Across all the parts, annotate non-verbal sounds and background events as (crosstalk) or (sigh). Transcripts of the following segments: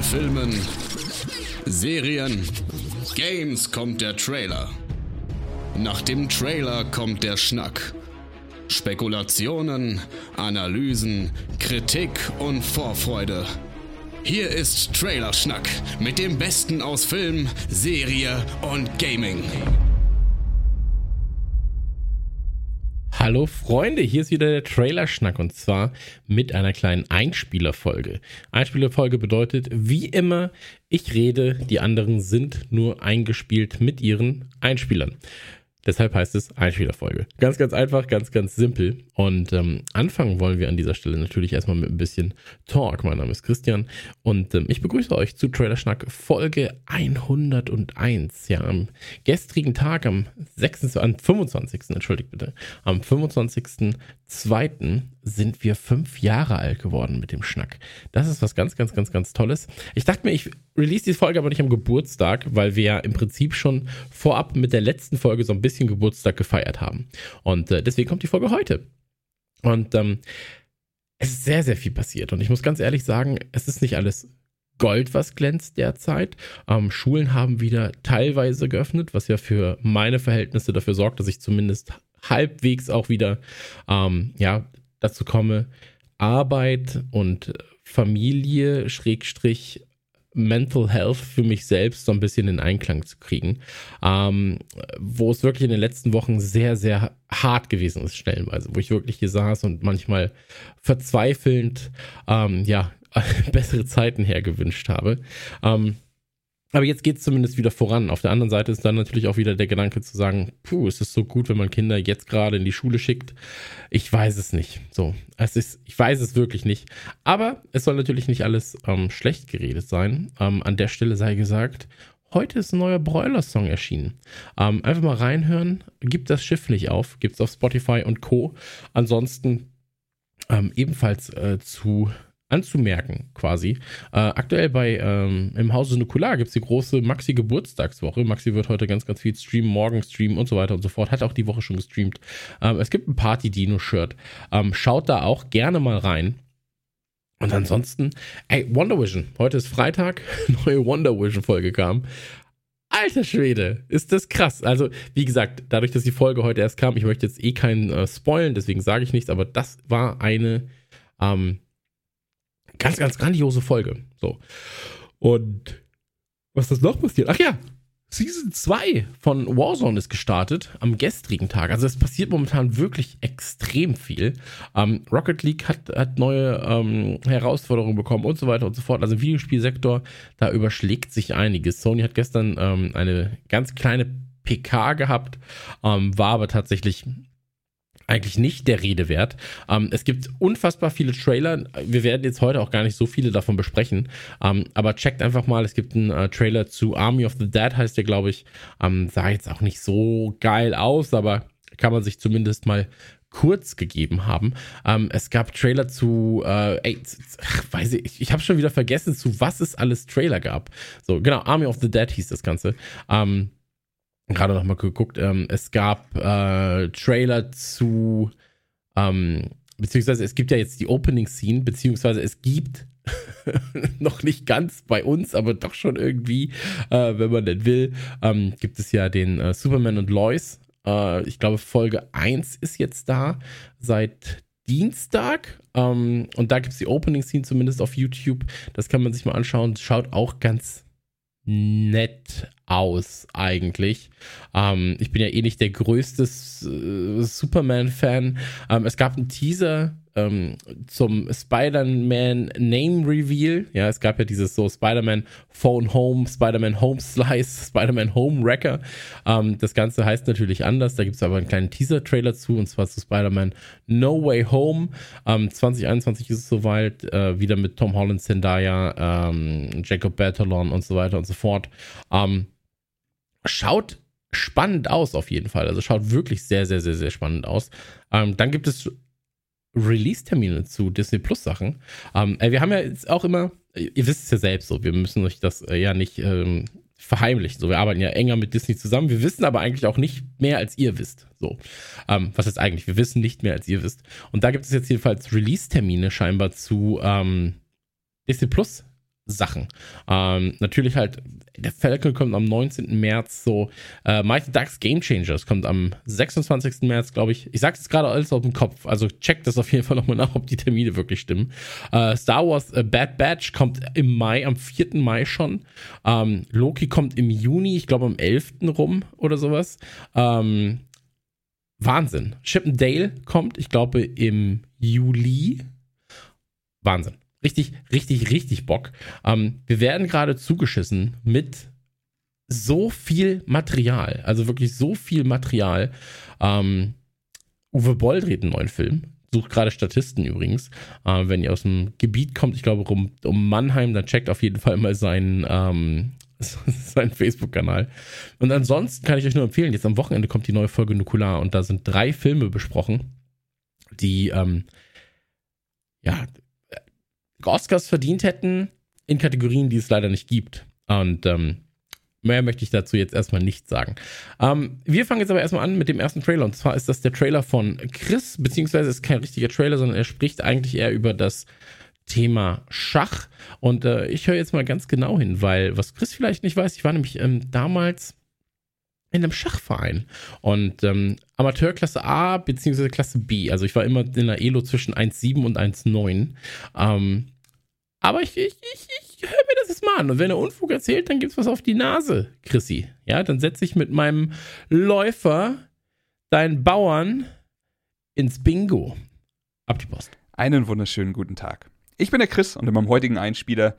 Von Filmen, Serien, Games kommt der Trailer. Nach dem Trailer kommt der Schnack. Spekulationen, Analysen, Kritik und Vorfreude. Hier ist Trailerschnack mit dem Besten aus Film, Serie und Gaming. Hallo Freunde, hier ist wieder der Trailerschnack und zwar mit einer kleinen Einspielerfolge. Einspielerfolge bedeutet, wie immer, ich rede, die anderen sind nur eingespielt mit ihren Einspielern. Deshalb heißt es Einspielerfolge. Ganz, ganz einfach, ganz, ganz simpel. Und ähm, anfangen wollen wir an dieser Stelle natürlich erstmal mit ein bisschen Talk. Mein Name ist Christian und ähm, ich begrüße euch zu Trailer Schnack Folge 101. Ja, am gestrigen Tag, am 26, am 25. entschuldigt bitte, am 25.02. sind wir fünf Jahre alt geworden mit dem Schnack. Das ist was ganz, ganz, ganz, ganz Tolles. Ich dachte mir, ich release die Folge aber nicht am Geburtstag, weil wir ja im Prinzip schon vorab mit der letzten Folge so ein bisschen Geburtstag gefeiert haben. Und äh, deswegen kommt die Folge heute. Und ähm, es ist sehr, sehr viel passiert. Und ich muss ganz ehrlich sagen, es ist nicht alles Gold, was glänzt derzeit. Ähm, Schulen haben wieder teilweise geöffnet, was ja für meine Verhältnisse dafür sorgt, dass ich zumindest halbwegs auch wieder ähm, ja, dazu komme, Arbeit und Familie, Schrägstrich, Mental Health für mich selbst so ein bisschen in Einklang zu kriegen. Ähm, wo es wirklich in den letzten Wochen sehr, sehr hart gewesen ist, stellenweise, wo ich wirklich hier saß und manchmal verzweifelnd, ähm, ja, (laughs) bessere Zeiten hergewünscht habe. Ähm, aber jetzt geht es zumindest wieder voran. Auf der anderen Seite ist dann natürlich auch wieder der Gedanke zu sagen, puh, es ist so gut, wenn man Kinder jetzt gerade in die Schule schickt. Ich weiß es nicht. So, es ist, ich weiß es wirklich nicht. Aber es soll natürlich nicht alles ähm, schlecht geredet sein. Ähm, an der Stelle sei gesagt, heute ist ein neuer Broiler-Song erschienen. Ähm, einfach mal reinhören. Gibt das Schiff nicht auf. Gibt es auf Spotify und Co. Ansonsten ähm, ebenfalls äh, zu anzumerken, quasi. Äh, aktuell bei ähm, im Hause Nukular gibt es die große Maxi-Geburtstagswoche. Maxi wird heute ganz, ganz viel streamen, morgen streamen und so weiter und so fort. Hat auch die Woche schon gestreamt. Ähm, es gibt ein Party-Dino-Shirt. Ähm, schaut da auch gerne mal rein. Und ansonsten, ey, Wonder Vision. Heute ist Freitag, (laughs) neue Wonder Vision-Folge kam. Alter Schwede, ist das krass. Also, wie gesagt, dadurch, dass die Folge heute erst kam, ich möchte jetzt eh keinen äh, spoilen, deswegen sage ich nichts, aber das war eine ähm, ganz, ganz grandiose Folge. So. Und was ist noch passiert? Ach ja, Season 2 von Warzone ist gestartet am gestrigen Tag. Also es passiert momentan wirklich extrem viel. Ähm, Rocket League hat, hat neue ähm, Herausforderungen bekommen und so weiter und so fort. Also im Videospielsektor, da überschlägt sich einiges. Sony hat gestern ähm, eine ganz kleine PK gehabt, ähm, war aber tatsächlich eigentlich nicht der Rede wert. Ähm, es gibt unfassbar viele Trailer. Wir werden jetzt heute auch gar nicht so viele davon besprechen. Ähm, aber checkt einfach mal, es gibt einen äh, Trailer zu Army of the Dead, heißt der, glaube ich. Ähm, sah jetzt auch nicht so geil aus, aber kann man sich zumindest mal kurz gegeben haben. Ähm, es gab Trailer zu, äh, ey, ach, weiß ich, ich, habe schon wieder vergessen, zu was es alles Trailer gab. So, genau, Army of the Dead hieß das Ganze. Ähm, gerade noch mal geguckt, ähm, es gab äh, Trailer zu, ähm, beziehungsweise es gibt ja jetzt die Opening Scene, beziehungsweise es gibt (laughs) noch nicht ganz bei uns, aber doch schon irgendwie, äh, wenn man denn will, ähm, gibt es ja den äh, Superman und Lois. Äh, ich glaube, Folge 1 ist jetzt da seit Dienstag. Ähm, und da gibt es die Opening Scene zumindest auf YouTube. Das kann man sich mal anschauen. Schaut auch ganz nett aus, eigentlich. Ähm, ich bin ja eh nicht der größte äh, Superman-Fan. Ähm, es gab einen Teaser ähm, zum Spider-Man Name Reveal. Ja, es gab ja dieses so Spider-Man Phone Home, Spider-Man Home Slice, (laughs) Spider-Man Home Wrecker. Ähm, das Ganze heißt natürlich anders. Da gibt es aber einen kleinen Teaser-Trailer zu und zwar zu Spider-Man No Way Home. Ähm, 2021 ist es soweit. Äh, wieder mit Tom Holland, Zendaya, ähm, Jacob Batalon und so weiter und so fort. Ähm, schaut spannend aus auf jeden Fall. Also schaut wirklich sehr, sehr, sehr, sehr spannend aus. Ähm, dann gibt es Release-Termine zu Disney Plus Sachen. Ähm, äh, wir haben ja jetzt auch immer, ihr wisst es ja selbst so, wir müssen euch das äh, ja nicht ähm, verheimlichen. So, wir arbeiten ja enger mit Disney zusammen. Wir wissen aber eigentlich auch nicht mehr, als ihr wisst. So, ähm, was ist eigentlich? Wir wissen nicht mehr, als ihr wisst. Und da gibt es jetzt jedenfalls Release-Termine scheinbar zu ähm, Disney Plus Sachen. Ähm, natürlich halt, der Falcon kommt am 19. März so. Äh, Mighty Ducks Game Changers kommt am 26. März, glaube ich. Ich sag's jetzt gerade alles auf dem Kopf. Also checkt das auf jeden Fall nochmal nach, ob die Termine wirklich stimmen. Äh, Star Wars äh, Bad Batch kommt im Mai, am 4. Mai schon. Ähm, Loki kommt im Juni, ich glaube am 11. rum oder sowas. Ähm, Wahnsinn. Chip Dale kommt, ich glaube, im Juli. Wahnsinn. Richtig, richtig, richtig Bock. Ähm, wir werden gerade zugeschissen mit so viel Material. Also wirklich so viel Material. Ähm, Uwe Boll dreht einen neuen Film. Sucht gerade Statisten übrigens. Äh, wenn ihr aus dem Gebiet kommt, ich glaube um, um Mannheim, dann checkt auf jeden Fall mal seinen, ähm, (laughs) seinen Facebook-Kanal. Und ansonsten kann ich euch nur empfehlen, jetzt am Wochenende kommt die neue Folge Nukular und da sind drei Filme besprochen, die ähm, ja Oscars verdient hätten in Kategorien, die es leider nicht gibt. Und ähm, mehr möchte ich dazu jetzt erstmal nicht sagen. Ähm, wir fangen jetzt aber erstmal an mit dem ersten Trailer. Und zwar ist das der Trailer von Chris, beziehungsweise ist kein richtiger Trailer, sondern er spricht eigentlich eher über das Thema Schach. Und äh, ich höre jetzt mal ganz genau hin, weil was Chris vielleicht nicht weiß, ich war nämlich ähm, damals in einem Schachverein und ähm, Amateurklasse A beziehungsweise Klasse B. Also ich war immer in der Elo zwischen 1,7 und 1,9. Ähm, aber ich, ich, ich, ich höre mir das jetzt mal an. Und wenn er Unfug erzählt, dann gibt's was auf die Nase, Chrissy. Ja, dann setze ich mit meinem Läufer deinen Bauern ins Bingo. Ab die Post. Einen wunderschönen guten Tag. Ich bin der Chris und in meinem heutigen Einspieler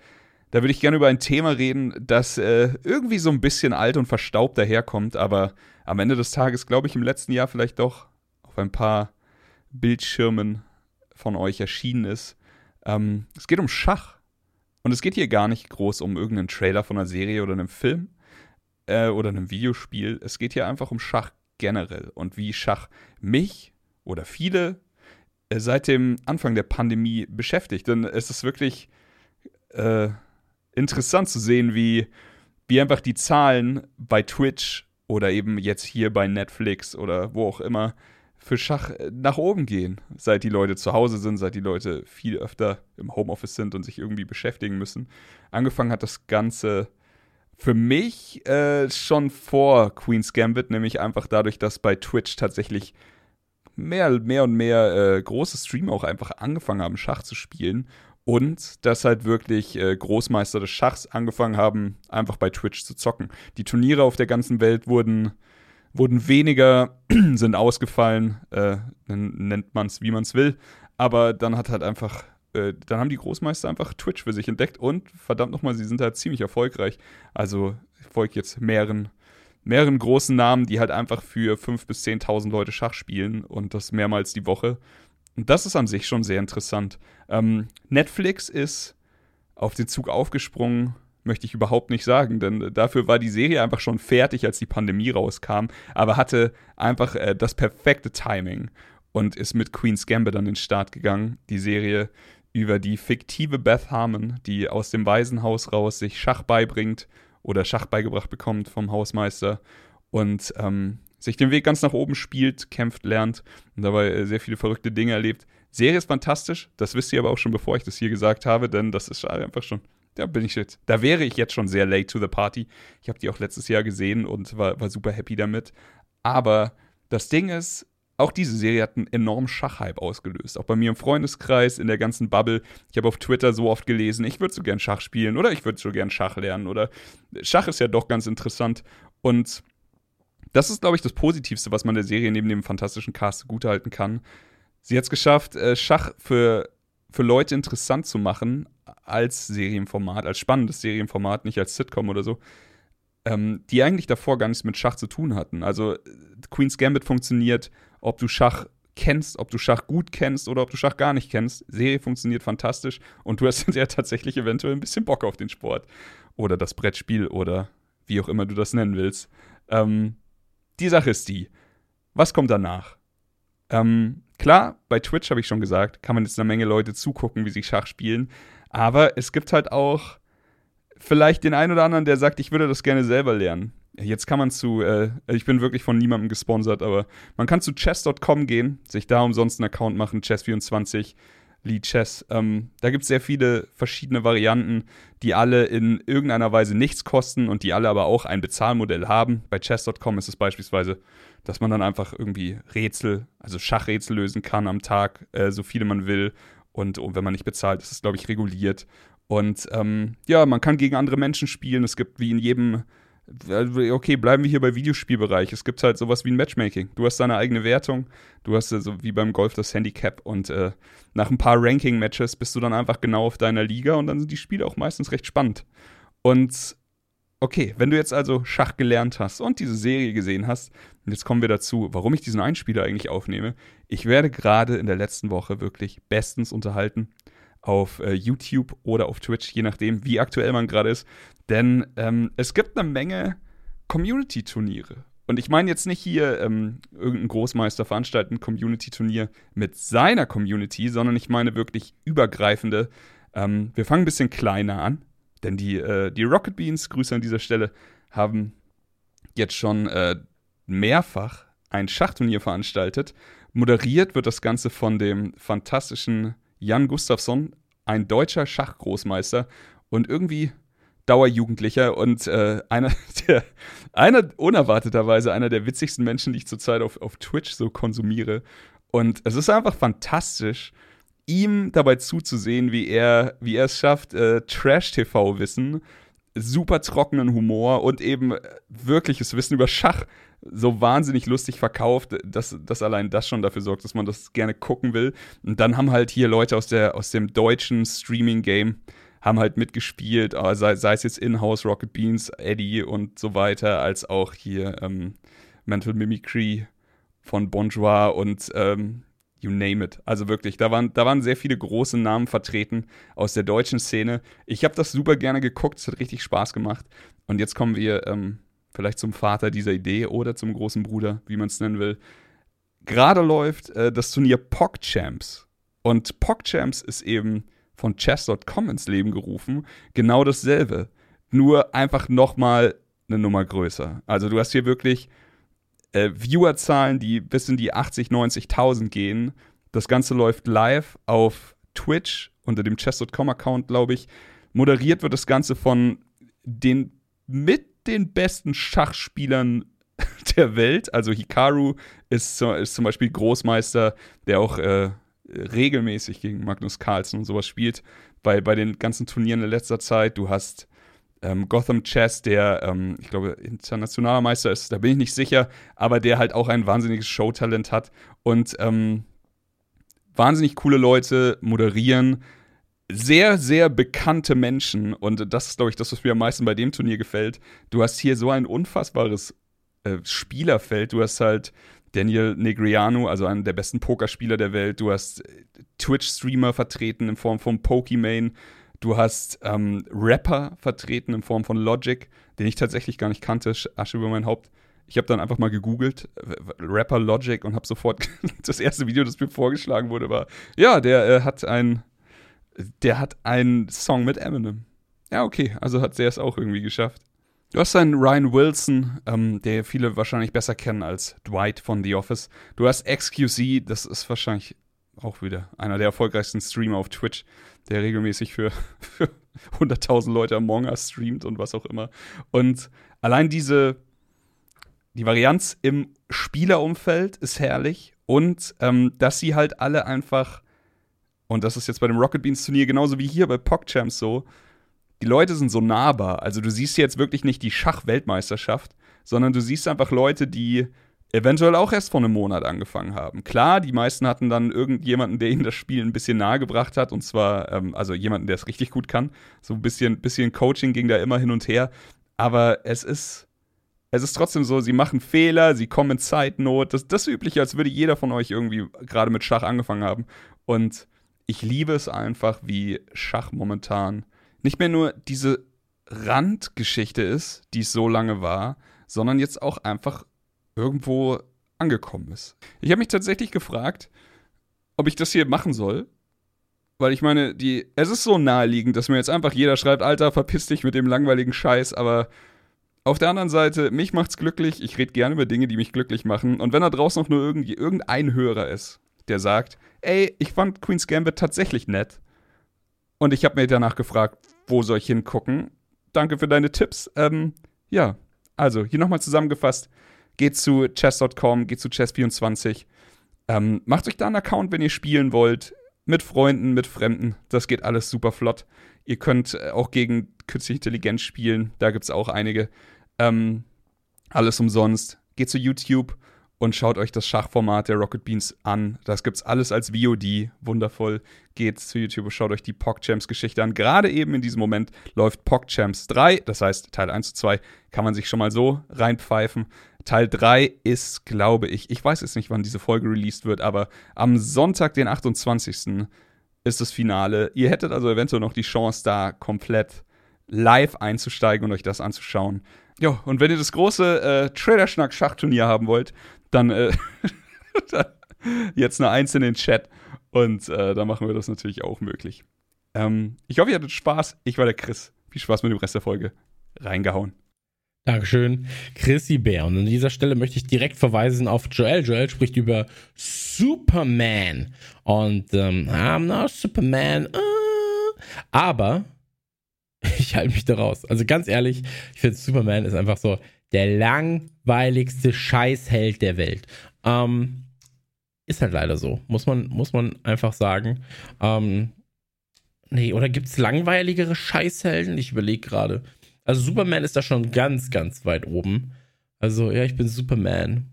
da würde ich gerne über ein Thema reden, das äh, irgendwie so ein bisschen alt und verstaubt daherkommt, aber am Ende des Tages, glaube ich, im letzten Jahr vielleicht doch auf ein paar Bildschirmen von euch erschienen ist. Ähm, es geht um Schach. Und es geht hier gar nicht groß um irgendeinen Trailer von einer Serie oder einem Film äh, oder einem Videospiel. Es geht hier einfach um Schach generell und wie Schach mich oder viele äh, seit dem Anfang der Pandemie beschäftigt. Denn es ist wirklich äh, interessant zu sehen, wie, wie einfach die Zahlen bei Twitch oder eben jetzt hier bei Netflix oder wo auch immer für Schach äh, nach oben gehen, seit die Leute zu Hause sind, seit die Leute viel öfter im Homeoffice sind und sich irgendwie beschäftigen müssen. Angefangen hat das Ganze für mich äh, schon vor Queen's Gambit, nämlich einfach dadurch, dass bei Twitch tatsächlich mehr, mehr und mehr äh, große Streamer auch einfach angefangen haben, Schach zu spielen und dass halt wirklich äh, Großmeister des Schachs angefangen haben, einfach bei Twitch zu zocken. Die Turniere auf der ganzen Welt wurden, wurden weniger, (clears throat) sind ausgefallen, äh, nennt man es, wie man es will. Aber dann hat halt einfach, äh, dann haben die Großmeister einfach Twitch für sich entdeckt und verdammt nochmal, sie sind halt ziemlich erfolgreich. Also ich folge jetzt mehreren, mehreren großen Namen, die halt einfach für 5.000 bis 10.000 Leute Schach spielen und das mehrmals die Woche. Und das ist an sich schon sehr interessant. Ähm, Netflix ist auf den Zug aufgesprungen, möchte ich überhaupt nicht sagen, denn dafür war die Serie einfach schon fertig, als die Pandemie rauskam, aber hatte einfach äh, das perfekte Timing und ist mit Queen's Gambit an den Start gegangen. Die Serie über die fiktive Beth Harmon, die aus dem Waisenhaus raus sich Schach beibringt oder Schach beigebracht bekommt vom Hausmeister und ähm, sich den Weg ganz nach oben spielt, kämpft, lernt und dabei äh, sehr viele verrückte Dinge erlebt. Serie ist fantastisch, das wisst ihr aber auch schon, bevor ich das hier gesagt habe, denn das ist einfach schon, da bin ich jetzt, da wäre ich jetzt schon sehr late to the party. Ich habe die auch letztes Jahr gesehen und war, war super happy damit. Aber das Ding ist, auch diese Serie hat einen enormen Schachhype ausgelöst. Auch bei mir im Freundeskreis, in der ganzen Bubble. Ich habe auf Twitter so oft gelesen, ich würde so gern Schach spielen oder ich würde so gern Schach lernen oder Schach ist ja doch ganz interessant. Und das ist, glaube ich, das Positivste, was man der Serie neben dem fantastischen Cast gutehalten kann. Sie hat es geschafft, äh, Schach für, für Leute interessant zu machen als Serienformat, als spannendes Serienformat, nicht als Sitcom oder so, ähm, die eigentlich davor gar nichts mit Schach zu tun hatten. Also Queen's Gambit funktioniert, ob du Schach kennst, ob du Schach gut kennst oder ob du Schach gar nicht kennst. Serie funktioniert fantastisch und du (laughs) hast ja tatsächlich eventuell ein bisschen Bock auf den Sport oder das Brettspiel oder wie auch immer du das nennen willst. Ähm, die Sache ist die, was kommt danach? Ähm, klar, bei Twitch habe ich schon gesagt, kann man jetzt eine Menge Leute zugucken, wie sie Schach spielen. Aber es gibt halt auch vielleicht den einen oder anderen, der sagt, ich würde das gerne selber lernen. Jetzt kann man zu, äh, ich bin wirklich von niemandem gesponsert, aber man kann zu chess.com gehen, sich da umsonst einen Account machen, chess24. Lee Chess. Ähm, da gibt es sehr viele verschiedene Varianten, die alle in irgendeiner Weise nichts kosten und die alle aber auch ein Bezahlmodell haben. Bei chess.com ist es beispielsweise, dass man dann einfach irgendwie Rätsel, also Schachrätsel lösen kann am Tag, äh, so viele man will. Und, und, wenn man nicht bezahlt, ist es, glaube ich, reguliert. Und ähm, ja, man kann gegen andere Menschen spielen. Es gibt wie in jedem okay, bleiben wir hier bei Videospielbereich. Es gibt halt sowas wie ein Matchmaking. Du hast deine eigene Wertung, du hast äh, so wie beim Golf das Handicap und äh, nach ein paar Ranking-Matches bist du dann einfach genau auf deiner Liga und dann sind die Spiele auch meistens recht spannend. Und okay, wenn du jetzt also Schach gelernt hast und diese Serie gesehen hast, jetzt kommen wir dazu, warum ich diesen Einspieler eigentlich aufnehme. Ich werde gerade in der letzten Woche wirklich bestens unterhalten auf äh, YouTube oder auf Twitch, je nachdem, wie aktuell man gerade ist. Denn ähm, es gibt eine Menge Community-Turniere. Und ich meine jetzt nicht hier ähm, irgendein Großmeister veranstalten Community-Turnier mit seiner Community, sondern ich meine wirklich übergreifende. Ähm, wir fangen ein bisschen kleiner an, denn die, äh, die Rocket Beans, Grüße an dieser Stelle, haben jetzt schon äh, mehrfach ein Schachturnier veranstaltet. Moderiert wird das Ganze von dem fantastischen Jan Gustafsson, ein deutscher Schachgroßmeister und irgendwie Dauerjugendlicher und äh, einer (laughs) der, einer unerwarteterweise einer der witzigsten Menschen, die ich zurzeit auf, auf Twitch so konsumiere. Und es ist einfach fantastisch, ihm dabei zuzusehen, wie er, wie er es schafft, äh, Trash-TV-Wissen, super trockenen Humor und eben wirkliches Wissen über Schach so wahnsinnig lustig verkauft, dass, dass allein das schon dafür sorgt, dass man das gerne gucken will. Und dann haben halt hier Leute aus, der, aus dem deutschen Streaming-Game haben halt mitgespielt, äh, sei, sei es jetzt In-House Rocket Beans, Eddie und so weiter, als auch hier ähm, Mental Mimicry von Bonjour und ähm, you name it. Also wirklich, da waren, da waren sehr viele große Namen vertreten aus der deutschen Szene. Ich habe das super gerne geguckt, es hat richtig Spaß gemacht. Und jetzt kommen wir ähm, vielleicht zum Vater dieser Idee oder zum großen Bruder, wie man es nennen will. Gerade läuft äh, das Turnier PogChamps. Und PogChamps ist eben von Chess.com ins Leben gerufen. Genau dasselbe. Nur einfach nochmal eine Nummer größer. Also du hast hier wirklich äh, Viewerzahlen, die bis in die 80, 90.000 gehen. Das Ganze läuft live auf Twitch unter dem Chess.com-Account, glaube ich. Moderiert wird das Ganze von den mit den besten Schachspielern (laughs) der Welt. Also Hikaru ist, ist zum Beispiel Großmeister, der auch äh, regelmäßig gegen Magnus Carlsen und sowas spielt. Bei, bei den ganzen Turnieren in letzter Zeit. Du hast ähm, Gotham Chess, der, ähm, ich glaube, internationaler Meister ist, da bin ich nicht sicher, aber der halt auch ein wahnsinniges Showtalent hat und ähm, wahnsinnig coole Leute moderieren sehr, sehr bekannte Menschen. Und das ist, glaube ich, das, was mir am meisten bei dem Turnier gefällt. Du hast hier so ein unfassbares äh, Spielerfeld. Du hast halt Daniel Negriano, also einen der besten Pokerspieler der Welt. Du hast äh, Twitch-Streamer vertreten in Form von Pokimane. Du hast ähm, Rapper vertreten in Form von Logic, den ich tatsächlich gar nicht kannte. Asche über mein Haupt. Ich habe dann einfach mal gegoogelt, Rapper Logic, und habe sofort (laughs) das erste Video, das mir vorgeschlagen wurde, war, ja, der äh, hat ein der hat einen Song mit Eminem. Ja, okay, also hat der es auch irgendwie geschafft. Du hast einen Ryan Wilson, ähm, der viele wahrscheinlich besser kennen als Dwight von The Office. Du hast XQC, das ist wahrscheinlich auch wieder einer der erfolgreichsten Streamer auf Twitch, der regelmäßig für, (laughs) für 100.000 Leute Among Us streamt und was auch immer. Und allein diese, die Varianz im Spielerumfeld ist herrlich und ähm, dass sie halt alle einfach und das ist jetzt bei dem Rocket Beans Turnier genauso wie hier bei PogChamps so. Die Leute sind so nahbar. Also du siehst jetzt wirklich nicht die Schachweltmeisterschaft, sondern du siehst einfach Leute, die eventuell auch erst vor einem Monat angefangen haben. Klar, die meisten hatten dann irgendjemanden, der ihnen das Spiel ein bisschen nahegebracht hat, und zwar, ähm, also jemanden, der es richtig gut kann. So ein bisschen, bisschen Coaching ging da immer hin und her. Aber es ist, es ist trotzdem so, sie machen Fehler, sie kommen in Zeitnot. Das, das ist üblich, als würde jeder von euch irgendwie gerade mit Schach angefangen haben. Und ich liebe es einfach, wie Schach momentan nicht mehr nur diese Randgeschichte ist, die es so lange war, sondern jetzt auch einfach irgendwo angekommen ist. Ich habe mich tatsächlich gefragt, ob ich das hier machen soll. Weil ich meine, die, es ist so naheliegend, dass mir jetzt einfach jeder schreibt, Alter, verpiss dich mit dem langweiligen Scheiß, aber auf der anderen Seite, mich macht's glücklich, ich rede gerne über Dinge, die mich glücklich machen. Und wenn da draußen noch nur irgendein Hörer ist, der sagt, ey, ich fand Queen's Gambit tatsächlich nett. Und ich habe mir danach gefragt, wo soll ich hingucken? Danke für deine Tipps. Ähm, ja, also hier nochmal zusammengefasst. Geht zu chess.com, geht zu chess24. Ähm, macht euch da einen Account, wenn ihr spielen wollt. Mit Freunden, mit Fremden. Das geht alles super flott. Ihr könnt äh, auch gegen künstliche Intelligenz spielen. Da gibt es auch einige. Ähm, alles umsonst. Geht zu YouTube und schaut euch das Schachformat der Rocket Beans an. Das gibt's alles als VOD. Wundervoll. Geht zu YouTube und schaut euch die PogChamps Geschichte an. Gerade eben in diesem Moment läuft PogChamps 3, das heißt Teil 1 zu 2 kann man sich schon mal so reinpfeifen. Teil 3 ist, glaube ich, ich weiß jetzt nicht, wann diese Folge released wird, aber am Sonntag, den 28. ist das Finale. Ihr hättet also eventuell noch die Chance, da komplett live einzusteigen und euch das anzuschauen. Ja, und wenn ihr das große äh, Trailer-Schnack-Schachturnier haben wollt, dann äh, (laughs) jetzt eine Eins in den Chat und äh, da machen wir das natürlich auch möglich. Ähm, ich hoffe, ihr hattet Spaß. Ich war der Chris. Viel Spaß mit dem Rest der Folge. Reingehauen. Dankeschön, Chrissy Bär. Und an dieser Stelle möchte ich direkt verweisen auf Joel. Joel spricht über Superman. Und ähm, I'm not Superman. Uh, aber (laughs) ich halte mich da raus. Also ganz ehrlich, ich finde Superman ist einfach so der langweiligste Scheißheld der Welt. Ähm, ist halt leider so. Muss man, muss man einfach sagen. Ähm, nee, oder gibt es langweiligere Scheißhelden? Ich überlege gerade. Also Superman ist da schon ganz, ganz weit oben. Also, ja, ich bin Superman.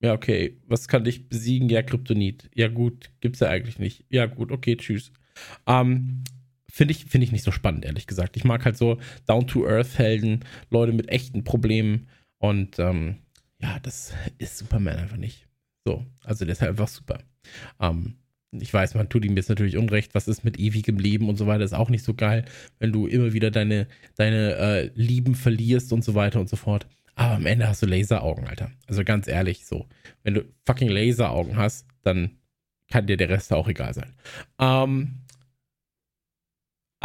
Ja, okay. Was kann dich besiegen? Ja, Kryptonit. Ja, gut. Gibt's ja eigentlich nicht. Ja, gut. Okay, tschüss. Ähm, Finde ich, find ich nicht so spannend, ehrlich gesagt. Ich mag halt so Down-to-Earth-Helden, Leute mit echten Problemen. Und ähm, ja, das ist Superman einfach nicht. So, also der ist halt einfach super. Ähm, ich weiß, man tut ihm jetzt natürlich Unrecht, was ist mit ewigem Leben und so weiter, ist auch nicht so geil, wenn du immer wieder deine, deine äh, Lieben verlierst und so weiter und so fort. Aber am Ende hast du Laseraugen, Alter. Also ganz ehrlich, so. Wenn du fucking Laseraugen hast, dann kann dir der Rest auch egal sein. Ähm,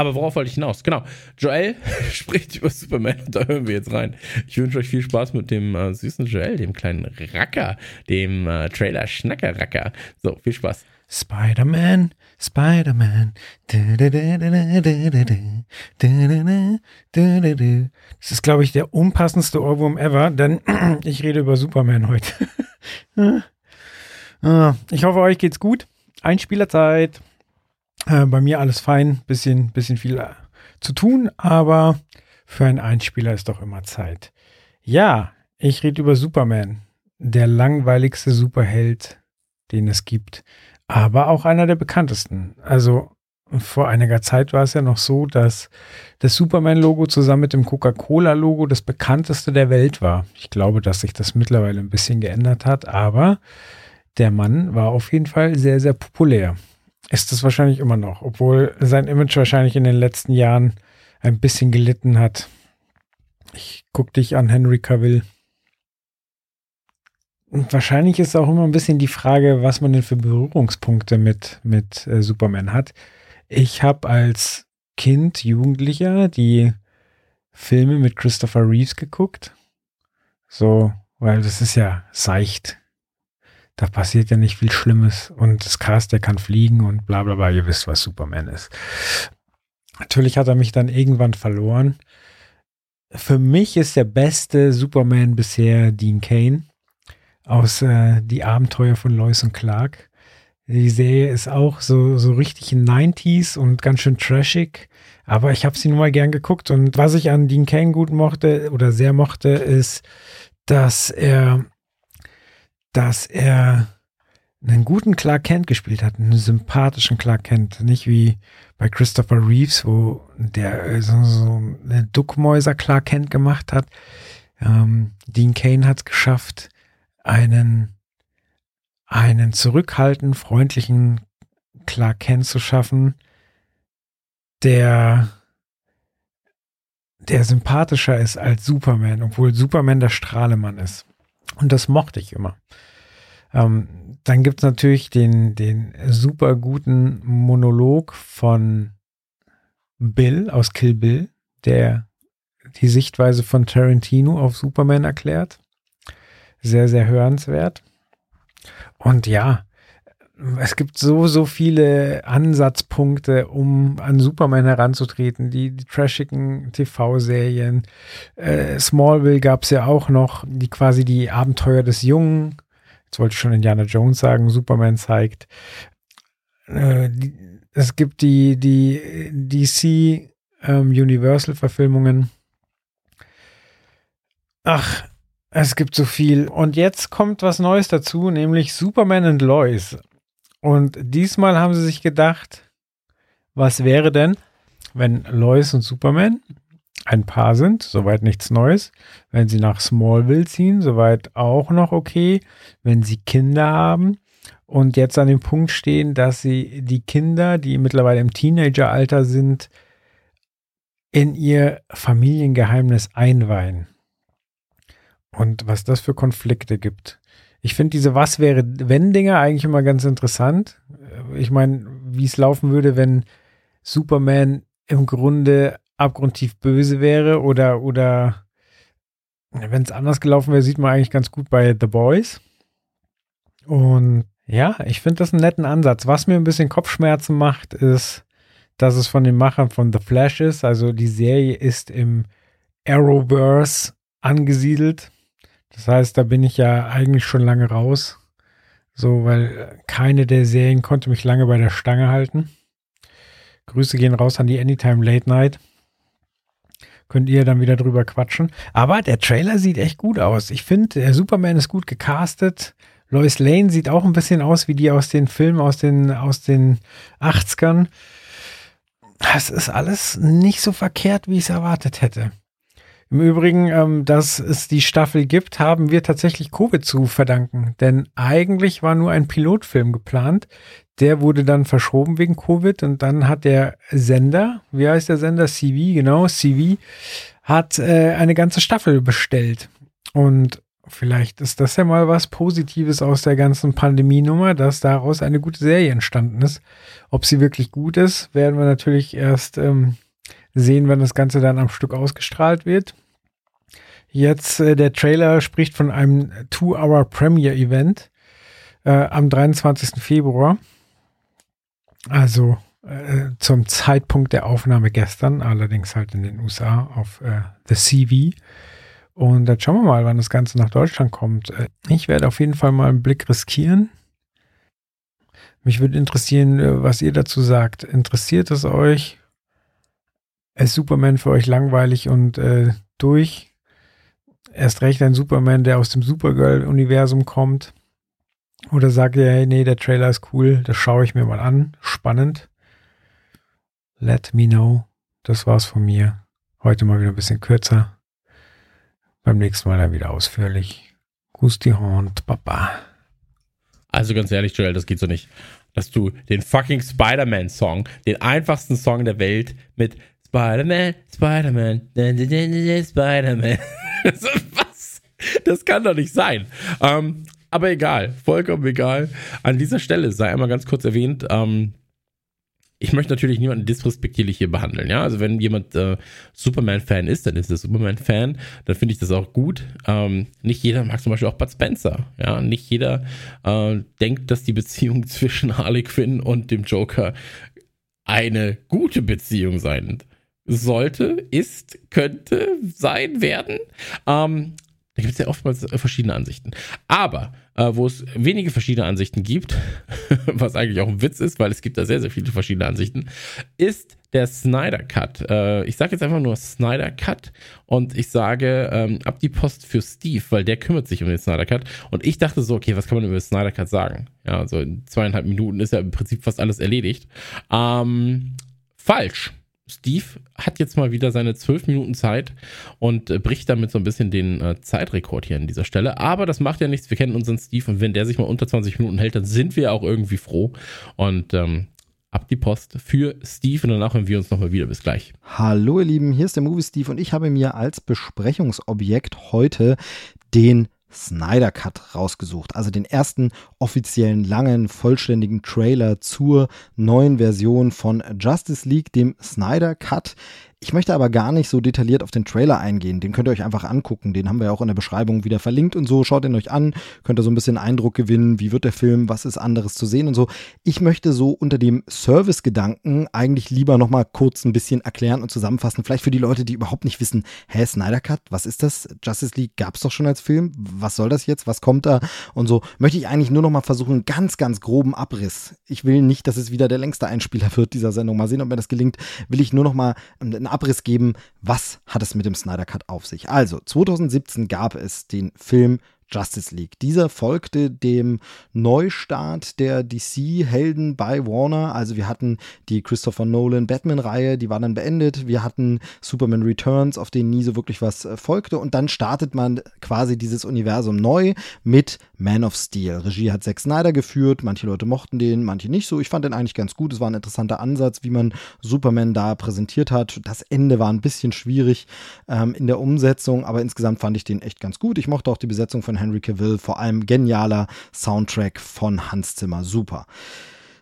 aber worauf wollte ich hinaus? Genau. Joel spricht über Superman da hören wir jetzt rein. Ich wünsche euch viel Spaß mit dem äh, süßen Joel, dem kleinen Racker, dem äh, Trailer Schnacker Racker. So, viel Spaß. Spider-Man, Spider-Man. Das ist, glaube ich, der unpassendste Ohrwurm ever, denn ich rede über Superman heute. Ah, ich hoffe, euch geht's gut. Einspielerzeit. Äh, bei mir alles fein, bisschen, bisschen viel äh, zu tun, aber für einen Einspieler ist doch immer Zeit. Ja, ich rede über Superman, der langweiligste Superheld, den es gibt aber auch einer der bekanntesten. Also vor einiger Zeit war es ja noch so, dass das Superman-Logo zusammen mit dem Coca-Cola-Logo das bekannteste der Welt war. Ich glaube, dass sich das mittlerweile ein bisschen geändert hat, aber der Mann war auf jeden Fall sehr, sehr populär. Ist es wahrscheinlich immer noch, obwohl sein Image wahrscheinlich in den letzten Jahren ein bisschen gelitten hat. Ich guck dich an, Henry Cavill. Und wahrscheinlich ist auch immer ein bisschen die Frage, was man denn für Berührungspunkte mit, mit äh, Superman hat. Ich habe als Kind, Jugendlicher die Filme mit Christopher Reeves geguckt. So, weil das ist ja seicht. Da passiert ja nicht viel Schlimmes und das Cast, der kann fliegen und bla bla bla. Ihr wisst, was Superman ist. Natürlich hat er mich dann irgendwann verloren. Für mich ist der beste Superman bisher Dean Kane aus äh, Die Abenteuer von Lois und Clark. Die Serie ist auch so, so richtig in 90s und ganz schön trashig. Aber ich habe sie nun mal gern geguckt. Und was ich an Dean Kane gut mochte oder sehr mochte, ist, dass er, dass er einen guten Clark Kent gespielt hat, einen sympathischen Clark Kent. Nicht wie bei Christopher Reeves, wo der äh, so, so eine Duckmäuser Clark Kent gemacht hat. Ähm, Dean Kane hat es geschafft, einen, einen zurückhaltend freundlichen Clark Kent zu schaffen, der, der sympathischer ist als Superman, obwohl Superman der Strahlemann ist. Und das mochte ich immer. Ähm, dann gibt es natürlich den, den super guten Monolog von Bill aus Kill Bill, der die Sichtweise von Tarantino auf Superman erklärt sehr, sehr hörenswert. Und ja, es gibt so, so viele Ansatzpunkte, um an Superman heranzutreten. Die, die trashigen TV-Serien. Äh, Smallville gab es ja auch noch, die quasi die Abenteuer des Jungen, jetzt wollte ich schon Indiana Jones sagen, Superman zeigt. Äh, die, es gibt die, die DC ähm, Universal-Verfilmungen. Ach, es gibt so viel. Und jetzt kommt was Neues dazu, nämlich Superman and Lois. Und diesmal haben sie sich gedacht, was wäre denn, wenn Lois und Superman ein Paar sind, soweit nichts Neues. Wenn sie nach Smallville ziehen, soweit auch noch okay. Wenn sie Kinder haben und jetzt an dem Punkt stehen, dass sie die Kinder, die mittlerweile im Teenageralter sind, in ihr Familiengeheimnis einweihen. Und was das für Konflikte gibt. Ich finde diese Was wäre wenn Dinger eigentlich immer ganz interessant. Ich meine, wie es laufen würde, wenn Superman im Grunde abgrundtief böse wäre oder oder wenn es anders gelaufen wäre, sieht man eigentlich ganz gut bei The Boys. Und ja, ich finde das einen netten Ansatz. Was mir ein bisschen Kopfschmerzen macht, ist, dass es von den Machern von The Flash ist. Also die Serie ist im Arrowverse angesiedelt. Das heißt, da bin ich ja eigentlich schon lange raus. So, weil keine der Serien konnte mich lange bei der Stange halten. Grüße gehen raus an die Anytime Late Night. Könnt ihr dann wieder drüber quatschen. Aber der Trailer sieht echt gut aus. Ich finde, der Superman ist gut gecastet. Lois Lane sieht auch ein bisschen aus wie die aus den Filmen aus den, aus den 80ern. Das ist alles nicht so verkehrt, wie ich es erwartet hätte. Im Übrigen, ähm, dass es die Staffel gibt, haben wir tatsächlich Covid zu verdanken. Denn eigentlich war nur ein Pilotfilm geplant. Der wurde dann verschoben wegen Covid und dann hat der Sender, wie heißt der Sender? CV, genau, CV, hat äh, eine ganze Staffel bestellt. Und vielleicht ist das ja mal was Positives aus der ganzen Pandemienummer, dass daraus eine gute Serie entstanden ist. Ob sie wirklich gut ist, werden wir natürlich erst ähm, sehen, wenn das Ganze dann am Stück ausgestrahlt wird. Jetzt äh, der Trailer spricht von einem Two-Hour Premiere Event äh, am 23. Februar. Also äh, zum Zeitpunkt der Aufnahme gestern, allerdings halt in den USA auf äh, The CV. Und dann schauen wir mal, wann das Ganze nach Deutschland kommt. Äh, ich werde auf jeden Fall mal einen Blick riskieren. Mich würde interessieren, äh, was ihr dazu sagt. Interessiert es euch? Ist Superman für euch langweilig und äh, durch? Erst recht ein Superman, der aus dem Supergirl-Universum kommt. Oder sagt ihr, hey, nee, der Trailer ist cool, das schaue ich mir mal an. Spannend. Let me know. Das war's von mir. Heute mal wieder ein bisschen kürzer. Beim nächsten Mal dann wieder ausführlich. Gruß die Hand, Papa. Also ganz ehrlich, Joel, das geht so nicht. Dass du den fucking Spider-Man-Song, den einfachsten Song der Welt, mit Spider-Man, Spider-Man, Spider-Man. (laughs) Was? Das kann doch nicht sein. Ähm, aber egal, vollkommen egal. An dieser Stelle sei einmal ganz kurz erwähnt, ähm, ich möchte natürlich niemanden disrespektierlich hier behandeln, ja. Also wenn jemand äh, Superman-Fan ist, dann ist er Superman-Fan, dann finde ich das auch gut. Ähm, nicht jeder mag zum Beispiel auch Bud Spencer, ja. Nicht jeder äh, denkt, dass die Beziehung (laughs) zwischen Harley Quinn und dem Joker eine gute Beziehung sein sollte, ist, könnte, sein, werden. Ähm, da gibt es ja oftmals verschiedene Ansichten. Aber äh, wo es wenige verschiedene Ansichten gibt, (laughs) was eigentlich auch ein Witz ist, weil es gibt da sehr, sehr viele verschiedene Ansichten, ist der Snyder Cut. Äh, ich sage jetzt einfach nur Snyder Cut und ich sage ähm, ab die Post für Steve, weil der kümmert sich um den Snyder Cut. Und ich dachte so, okay, was kann man über den Snyder Cut sagen? Ja, also in zweieinhalb Minuten ist ja im Prinzip fast alles erledigt. Ähm, falsch. Steve hat jetzt mal wieder seine zwölf Minuten Zeit und äh, bricht damit so ein bisschen den äh, Zeitrekord hier an dieser Stelle. Aber das macht ja nichts. Wir kennen unseren Steve und wenn der sich mal unter 20 Minuten hält, dann sind wir auch irgendwie froh. Und ähm, ab die Post für Steve und danach hören wir uns nochmal wieder. Bis gleich. Hallo ihr Lieben, hier ist der Movie Steve und ich habe mir als Besprechungsobjekt heute den Snyder Cut rausgesucht. Also den ersten offiziellen langen, vollständigen Trailer zur neuen Version von Justice League, dem Snyder Cut. Ich möchte aber gar nicht so detailliert auf den Trailer eingehen. Den könnt ihr euch einfach angucken. Den haben wir ja auch in der Beschreibung wieder verlinkt und so. Schaut ihn euch an, könnt ihr so ein bisschen Eindruck gewinnen, wie wird der Film, was ist anderes zu sehen und so. Ich möchte so unter dem Service-Gedanken eigentlich lieber nochmal kurz ein bisschen erklären und zusammenfassen. Vielleicht für die Leute, die überhaupt nicht wissen, hä, Snyder Cut, was ist das? Justice League gab es doch schon als Film. Was soll das jetzt? Was kommt da? Und so möchte ich eigentlich nur nochmal versuchen, ganz, ganz groben Abriss. Ich will nicht, dass es wieder der längste Einspieler wird dieser Sendung. Mal sehen, ob mir das gelingt. Will ich nur nochmal einen Abriss geben, was hat es mit dem Snyder Cut auf sich. Also, 2017 gab es den Film Justice League. Dieser folgte dem Neustart der DC-Helden bei Warner. Also wir hatten die Christopher Nolan Batman-Reihe, die war dann beendet. Wir hatten Superman Returns, auf denen nie so wirklich was äh, folgte. Und dann startet man quasi dieses Universum neu mit Man of Steel. Regie hat Zack Snyder geführt. Manche Leute mochten den, manche nicht so. Ich fand den eigentlich ganz gut. Es war ein interessanter Ansatz, wie man Superman da präsentiert hat. Das Ende war ein bisschen schwierig ähm, in der Umsetzung, aber insgesamt fand ich den echt ganz gut. Ich mochte auch die Besetzung von Henry Cavill, vor allem genialer Soundtrack von Hans Zimmer, super.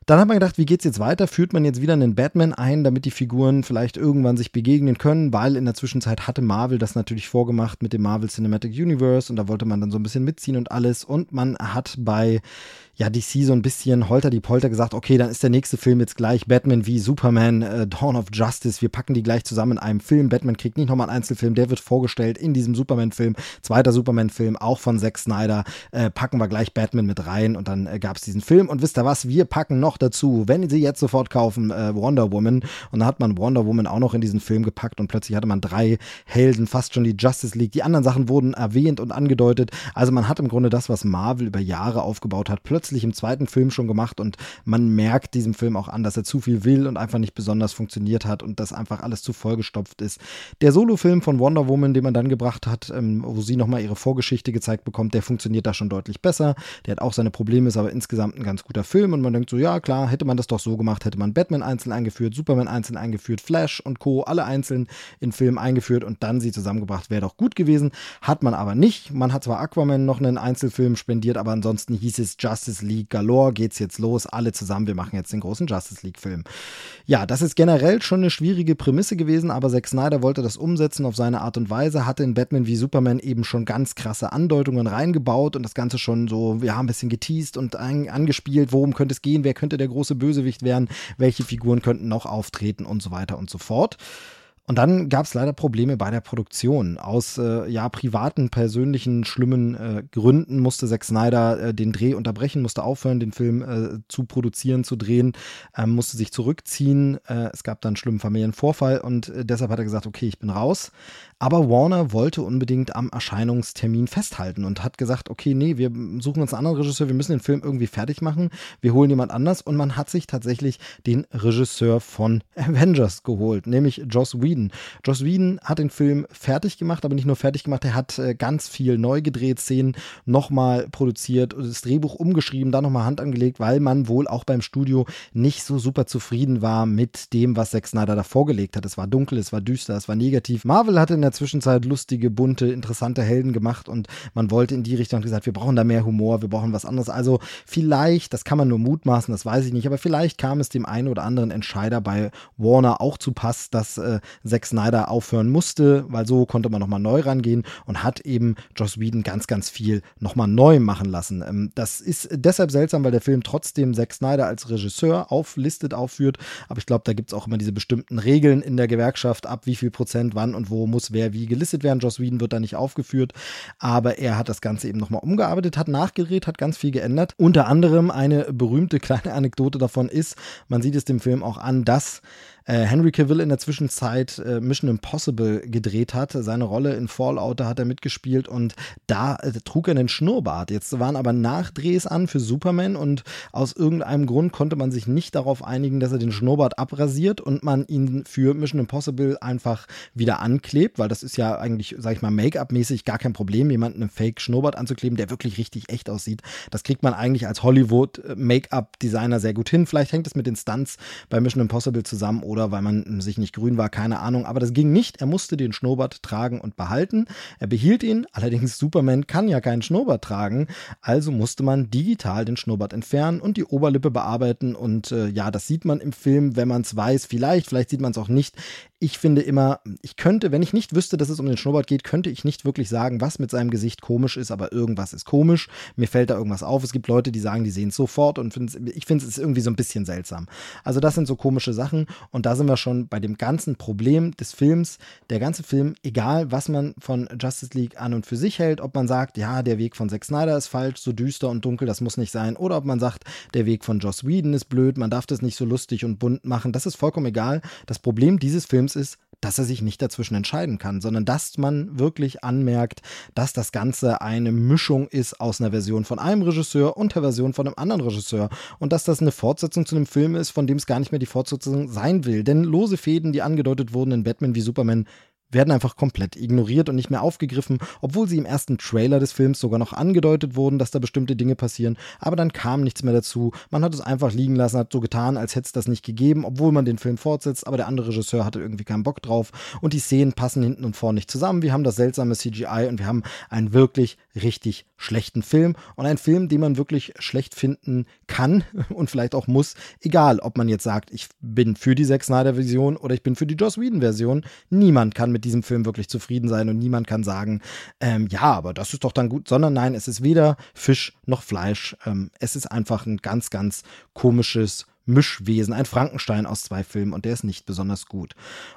Dann hat man gedacht, wie geht's jetzt weiter? Führt man jetzt wieder einen Batman ein, damit die Figuren vielleicht irgendwann sich begegnen können, weil in der Zwischenzeit hatte Marvel das natürlich vorgemacht mit dem Marvel Cinematic Universe und da wollte man dann so ein bisschen mitziehen und alles und man hat bei ja, DC so ein bisschen holter die Polter gesagt, okay, dann ist der nächste Film jetzt gleich Batman wie Superman, äh, Dawn of Justice. Wir packen die gleich zusammen in einem Film. Batman kriegt nicht nochmal einen Einzelfilm, der wird vorgestellt in diesem Superman-Film. Zweiter Superman-Film, auch von Zack Snyder. Äh, packen wir gleich Batman mit rein und dann äh, gab es diesen Film. Und wisst ihr was? Wir packen noch dazu, wenn Sie jetzt sofort kaufen, äh, Wonder Woman. Und dann hat man Wonder Woman auch noch in diesen Film gepackt und plötzlich hatte man drei Helden, fast schon die Justice League. Die anderen Sachen wurden erwähnt und angedeutet. Also man hat im Grunde das, was Marvel über Jahre aufgebaut hat, plötzlich plötzlich im zweiten Film schon gemacht und man merkt diesem Film auch an, dass er zu viel will und einfach nicht besonders funktioniert hat und dass einfach alles zu vollgestopft ist. Der Solo-Film von Wonder Woman, den man dann gebracht hat, ähm, wo sie nochmal ihre Vorgeschichte gezeigt bekommt, der funktioniert da schon deutlich besser. Der hat auch seine Probleme, ist aber insgesamt ein ganz guter Film und man denkt so, ja klar, hätte man das doch so gemacht, hätte man Batman einzeln eingeführt, Superman einzeln eingeführt, Flash und Co. alle einzeln in Film eingeführt und dann sie zusammengebracht, wäre doch gut gewesen. Hat man aber nicht. Man hat zwar Aquaman noch einen Einzelfilm spendiert, aber ansonsten hieß es Justice Justice League Galore geht's jetzt los, alle zusammen, wir machen jetzt den großen Justice League Film. Ja, das ist generell schon eine schwierige Prämisse gewesen, aber Zack Snyder wollte das umsetzen auf seine Art und Weise, hatte in Batman wie Superman eben schon ganz krasse Andeutungen reingebaut und das Ganze schon so, ja, ein bisschen geteased und an, angespielt, worum könnte es gehen, wer könnte der große Bösewicht werden, welche Figuren könnten noch auftreten und so weiter und so fort. Und dann gab es leider Probleme bei der Produktion. Aus äh, ja privaten, persönlichen, schlimmen äh, Gründen musste Zack Snyder äh, den Dreh unterbrechen, musste aufhören, den Film äh, zu produzieren, zu drehen, ähm, musste sich zurückziehen. Äh, es gab dann einen schlimmen Familienvorfall und äh, deshalb hat er gesagt, okay, ich bin raus. Aber Warner wollte unbedingt am Erscheinungstermin festhalten und hat gesagt, okay, nee, wir suchen uns einen anderen Regisseur, wir müssen den Film irgendwie fertig machen, wir holen jemand anders und man hat sich tatsächlich den Regisseur von (laughs) Avengers geholt, nämlich Joss Whedon. Joss Whedon hat den Film fertig gemacht, aber nicht nur fertig gemacht, er hat äh, ganz viel neu gedreht, Szenen nochmal produziert, das Drehbuch umgeschrieben, dann nochmal Hand angelegt, weil man wohl auch beim Studio nicht so super zufrieden war mit dem, was Zack Snyder da vorgelegt hat. Es war dunkel, es war düster, es war negativ. Marvel hatte in der der Zwischenzeit lustige, bunte, interessante Helden gemacht und man wollte in die Richtung gesagt, wir brauchen da mehr Humor, wir brauchen was anderes. Also vielleicht, das kann man nur mutmaßen, das weiß ich nicht, aber vielleicht kam es dem einen oder anderen Entscheider bei Warner auch zu Pass, dass äh, Zack Snyder aufhören musste, weil so konnte man nochmal neu rangehen und hat eben Joss Whedon ganz, ganz viel nochmal neu machen lassen. Ähm, das ist deshalb seltsam, weil der Film trotzdem Zack Snyder als Regisseur auflistet, aufführt, aber ich glaube, da gibt es auch immer diese bestimmten Regeln in der Gewerkschaft, ab wie viel Prozent wann und wo muss wer wie gelistet werden. Joss Whedon wird da nicht aufgeführt, aber er hat das Ganze eben nochmal umgearbeitet, hat nachgedreht, hat ganz viel geändert. Unter anderem eine berühmte kleine Anekdote davon ist, man sieht es dem Film auch an, dass Henry Cavill in der Zwischenzeit äh, Mission Impossible gedreht hat. Seine Rolle in Fallout, da hat er mitgespielt und da äh, trug er einen Schnurrbart. Jetzt waren aber Nachdrehs an für Superman und aus irgendeinem Grund konnte man sich nicht darauf einigen, dass er den Schnurrbart abrasiert und man ihn für Mission Impossible einfach wieder anklebt, weil das ist ja eigentlich, sag ich mal, Make-up-mäßig gar kein Problem, jemanden einen Fake-Schnurrbart anzukleben, der wirklich richtig echt aussieht. Das kriegt man eigentlich als Hollywood-Make-up-Designer sehr gut hin. Vielleicht hängt es mit den Stunts bei Mission Impossible zusammen oder oder weil man sich nicht grün war, keine Ahnung. Aber das ging nicht. Er musste den Schnurrbart tragen und behalten. Er behielt ihn. Allerdings Superman kann ja keinen Schnurrbart tragen. Also musste man digital den Schnurrbart entfernen und die Oberlippe bearbeiten. Und äh, ja, das sieht man im Film, wenn man es weiß. Vielleicht, vielleicht sieht man es auch nicht. ich finde immer, ich könnte, wenn ich nicht wüsste, dass es um den Schnurrbart geht, könnte ich nicht wirklich sagen, was mit seinem Gesicht komisch ist, aber irgendwas ist komisch. Mir fällt da irgendwas auf. Es gibt Leute, die sagen, die sehen es sofort und ich finde es irgendwie so ein bisschen seltsam. Also das sind so komische Sachen und da sind wir schon bei dem ganzen Problem des Films. Der ganze Film, egal was man von Justice League an und für sich hält, ob man sagt, ja, der Weg von Zack Snyder ist falsch, so düster und dunkel, das muss nicht sein, oder ob man sagt, der Weg von Joss Whedon ist blöd, man darf das nicht so lustig und bunt machen, das ist vollkommen egal. Das Problem dieses Films ist, dass er sich nicht dazwischen entscheiden kann, sondern dass man wirklich anmerkt, dass das Ganze eine Mischung ist aus einer Version von einem Regisseur und der Version von einem anderen Regisseur und dass das eine Fortsetzung zu einem Film ist, von dem es gar nicht mehr die Fortsetzung sein will. Denn lose Fäden, die angedeutet wurden in Batman wie Superman, werden einfach komplett ignoriert und nicht mehr aufgegriffen, obwohl sie im ersten Trailer des Films sogar noch angedeutet wurden, dass da bestimmte Dinge passieren, aber dann kam nichts mehr dazu. Man hat es einfach liegen lassen, hat so getan, als hätte es das nicht gegeben, obwohl man den Film fortsetzt, aber der andere Regisseur hatte irgendwie keinen Bock drauf und die Szenen passen hinten und vorne nicht zusammen. Wir haben das seltsame CGI und wir haben einen wirklich richtig schlechten Film und einen Film, den man wirklich schlecht finden kann (laughs) und vielleicht auch muss, egal ob man jetzt sagt, ich bin für die Zack Snyder Version oder ich bin für die Joss Whedon Version. Niemand kann mit mit diesem Film wirklich zufrieden sein und niemand kann sagen, ähm, ja, aber das ist doch dann gut, sondern nein, es ist weder Fisch noch Fleisch. Ähm, es ist einfach ein ganz, ganz komisches Mischwesen, ein Frankenstein aus zwei Filmen und der ist nicht besonders gut.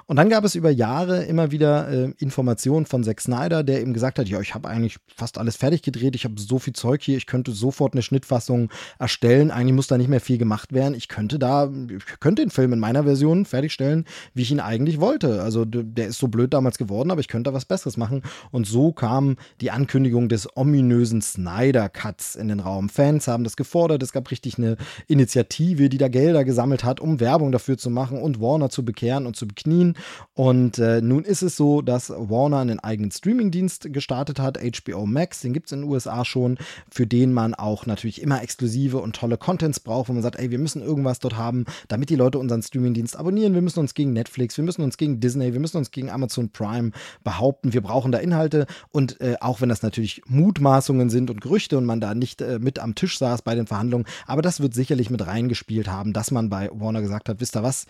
Und dann gab es über Jahre immer wieder äh, Informationen von Zack Snyder, der eben gesagt hat, ja, ich habe eigentlich fast alles fertig gedreht, ich habe so viel Zeug hier, ich könnte sofort eine Schnittfassung erstellen, eigentlich muss da nicht mehr viel gemacht werden, ich könnte da, ich könnte den Film in meiner Version fertigstellen, wie ich ihn eigentlich wollte. Also der ist so blöd damals geworden, aber ich könnte da was Besseres machen. Und so kam die Ankündigung des ominösen Snyder-Cuts in den Raum. Fans haben das gefordert, es gab richtig eine Initiative, die da Geld Gelder gesammelt hat, um Werbung dafür zu machen und Warner zu bekehren und zu beknien. Und äh, nun ist es so, dass Warner einen eigenen Streamingdienst gestartet hat, HBO Max, den gibt es in den USA schon, für den man auch natürlich immer exklusive und tolle Contents braucht, wo man sagt, ey, wir müssen irgendwas dort haben, damit die Leute unseren Streamingdienst abonnieren. Wir müssen uns gegen Netflix, wir müssen uns gegen Disney, wir müssen uns gegen Amazon Prime behaupten. Wir brauchen da Inhalte. Und äh, auch wenn das natürlich Mutmaßungen sind und Gerüchte und man da nicht äh, mit am Tisch saß bei den Verhandlungen, aber das wird sicherlich mit reingespielt haben, dass man bei Warner gesagt hat, wisst ihr was,